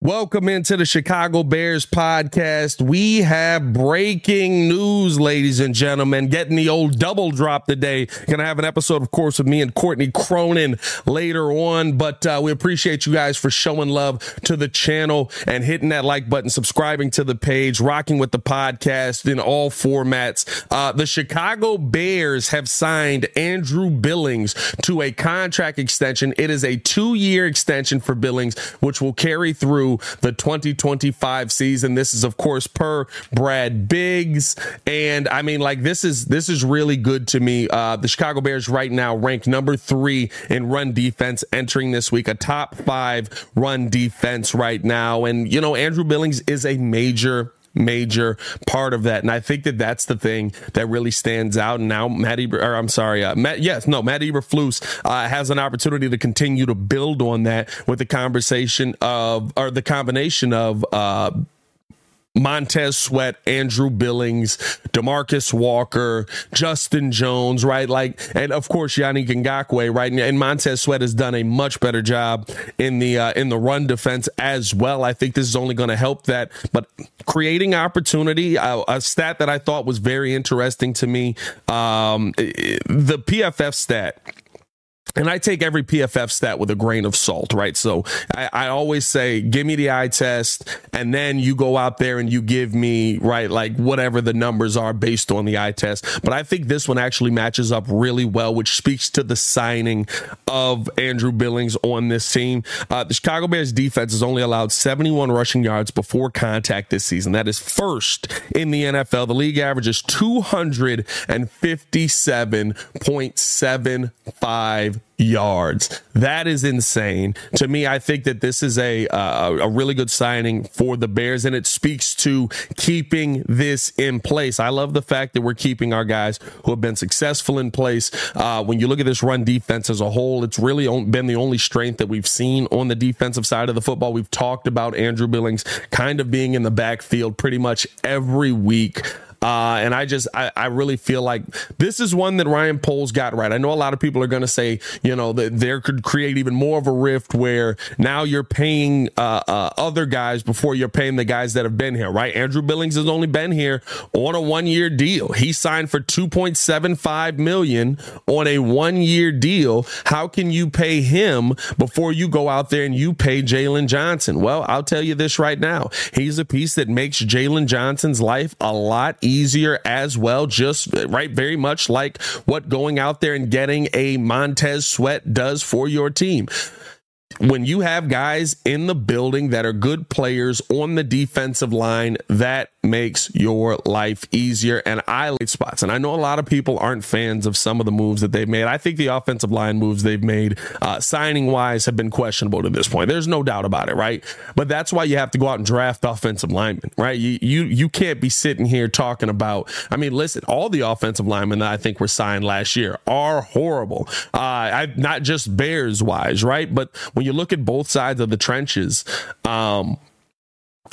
Welcome into the Chicago Bears podcast. We have breaking news, ladies and gentlemen. Getting the old double drop today. Gonna have an episode, of course, with me and Courtney Cronin later on. But uh, we appreciate you guys for showing love to the channel and hitting that like button, subscribing to the page, rocking with the podcast in all formats. Uh, the Chicago Bears have signed Andrew Billings to a contract extension. It is a two-year extension for Billings, which will carry through the 2025 season. This is, of course, per Brad Biggs. And I mean, like, this is, this is really good to me. Uh, the Chicago Bears right now rank number three in run defense entering this week, a top five run defense right now. And, you know, Andrew Billings is a major major part of that. And I think that that's the thing that really stands out. And now Matt Eber, or I'm sorry, uh, Matt, yes, no, Matt Eberflus uh, has an opportunity to continue to build on that with the conversation of, or the combination of, uh, Montez Sweat, Andrew Billings, Demarcus Walker, Justin Jones, right? Like, and of course Yannick Ngakoue, right? And Montez Sweat has done a much better job in the uh, in the run defense as well. I think this is only going to help that. But creating opportunity, uh, a stat that I thought was very interesting to me, um, the PFF stat and I take every PFF stat with a grain of salt, right? So I, I, always say, give me the eye test, and then you go out there and you give me, right, like whatever the numbers are based on the eye test. But I think this one actually matches up really well, which speaks to the signing of Andrew Billings on this team. Uh, the Chicago Bears defense has only allowed 71 rushing yards before contact this season. That is first in the NFL. The league average is 257.75 yards. That is insane. To me, I think that this is a uh, a really good signing for the Bears, and it speaks to keeping this in place. I love the fact that we're keeping our guys who have been successful in place. Uh, when you look at this run defense as a whole, it's really been the only strength that we've seen on the defensive side of the football. We've talked about Andrew Billings kind of being in the backfield pretty much every week. Uh, and I just, I, I really feel like this is one that Ryan Poles got right. I know a lot of people are going to say, you know, that there could create even more of a rift where now you're paying uh, uh, other guys before you're paying the guys that have been here, right? Andrew Billings has only been here on a one year deal. He signed for 2.75 million on a one year deal. How can you pay him before you go out there and you pay Jaylon Johnson? Well, I'll tell you this right now. He's a piece that makes Jaylon Johnson's life a lot easier easier as well. Just uh, right, very much like what going out there and getting a Montez Sweat does for your team when you have guys in the building that are good players on the defensive line, that makes your life easier. And I like spots. And I know a lot of people aren't fans of some of the moves that they've made. I think the offensive line moves they've made, uh, signing wise, have been questionable to this point. There's no doubt about it, right? But that's why you have to go out and draft offensive linemen, right? You you you can't be sitting here talking about. I mean, listen, all the offensive linemen that I think were signed last year are horrible. Uh, I, not just Bears wise, right? But when you look at both sides of the trenches, um,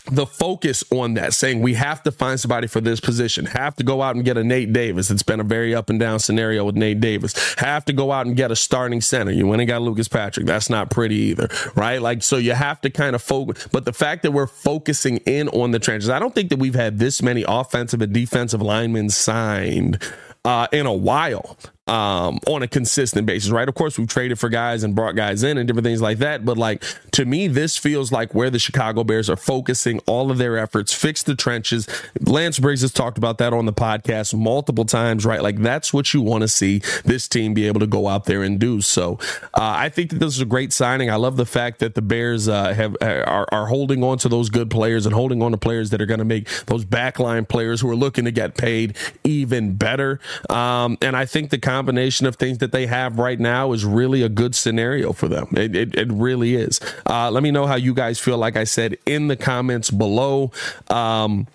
the focus on that, saying we have to find somebody for this position, have to go out and get a Nate Davis. It's been a very up and down scenario with Nate Davis. Have to go out and get a starting center. You went and got Lucas Patrick. That's not pretty either, right? Like, so you have to kind of focus. But the fact that we're focusing in on the trenches, I don't think that we've had this many offensive and defensive linemen signed uh, in a while um, on a consistent basis, right? Of course, we've traded for guys and brought guys in and different things like that. But like to me, this feels like where the Chicago Bears are focusing all of their efforts, fix the trenches. Lance Briggs has talked about that on the podcast multiple times, right? Like that's what you want to see this team be able to go out there and do. So uh, I think that this is a great signing. I love the fact that the Bears uh, have are, are holding on to those good players and holding on to players that are going to make those backline players who are looking to get paid even better. Um, and I think the combination of things that they have right now is really a good scenario for them. It, it, it really is. Uh, let me know how you guys feel, like I said, in the comments below. Um,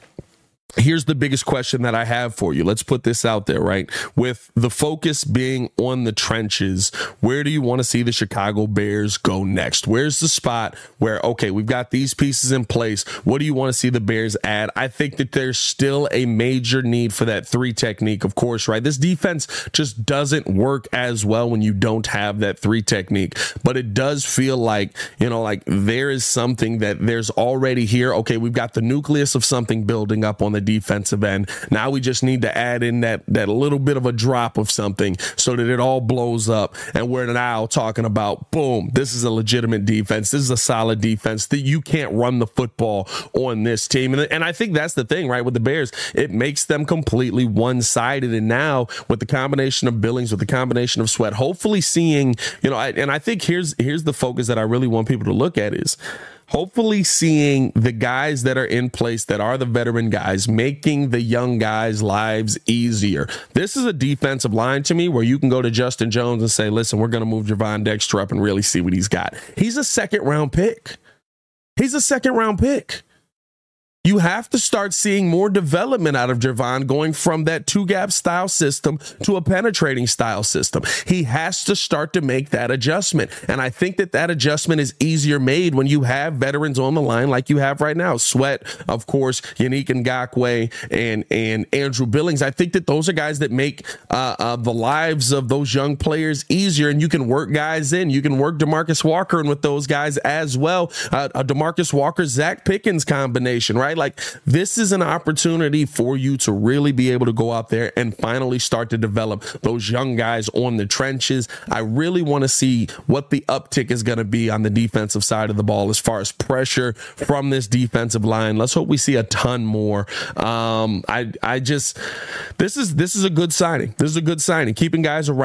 here's the biggest question that I have for you. Let's put this out there, right? With the focus being on the trenches, where do you want to see the Chicago Bears go next? Where's the spot where, okay, we've got these pieces in place. What do you want to see the Bears add? I think that there's still a major need for that three technique, of course, right? This defense just doesn't work as well when you don't have that three technique, but it does feel like, you know, like there is something that there's already here. Okay, we've got the nucleus of something building up on the the defensive end. Now we just need to add in that that little bit of a drop of something so that it all blows up. And we're now talking about boom, this is a legitimate defense. This is a solid defense that you can't run the football on this team. And, and I think that's the thing, right? With the Bears, it makes them completely one sided. And now with the combination of Billings, with the combination of Sweat, hopefully seeing, you know, I, and I think here's here's the focus that I really want people to look at is hopefully seeing the guys that are in place that are the veteran guys making the young guys lives easier. This is a defensive line to me where you can go to justin jones and say listen we're going to move Gervon Dexter up and really see what he's got. He's a second round pick. He's a second round pick you have to start seeing more development out of Gervon going from that two gap style system to a penetrating style system. He has to start to make that adjustment. And I think that that adjustment is easier made when you have veterans on the line like you have right now. Sweat, of course, Yannick Ngakoue and, and Andrew Billings. I think that those are guys that make uh, uh, the lives of those young players easier and you can work guys in. You can work Demarcus Walker and with those guys as well. Uh, a Demarcus Walker, Zacch Pickens combination, right? Right? Like this is an opportunity for you to really be able to go out there and finally start to develop those young guys on the trenches. I really want to see what the uptick is going to be on the defensive side of the ball as far as pressure from this defensive line. Let's hope we see a ton more. Um, I I just this is this is a good signing. This is a good signing. Keeping guys around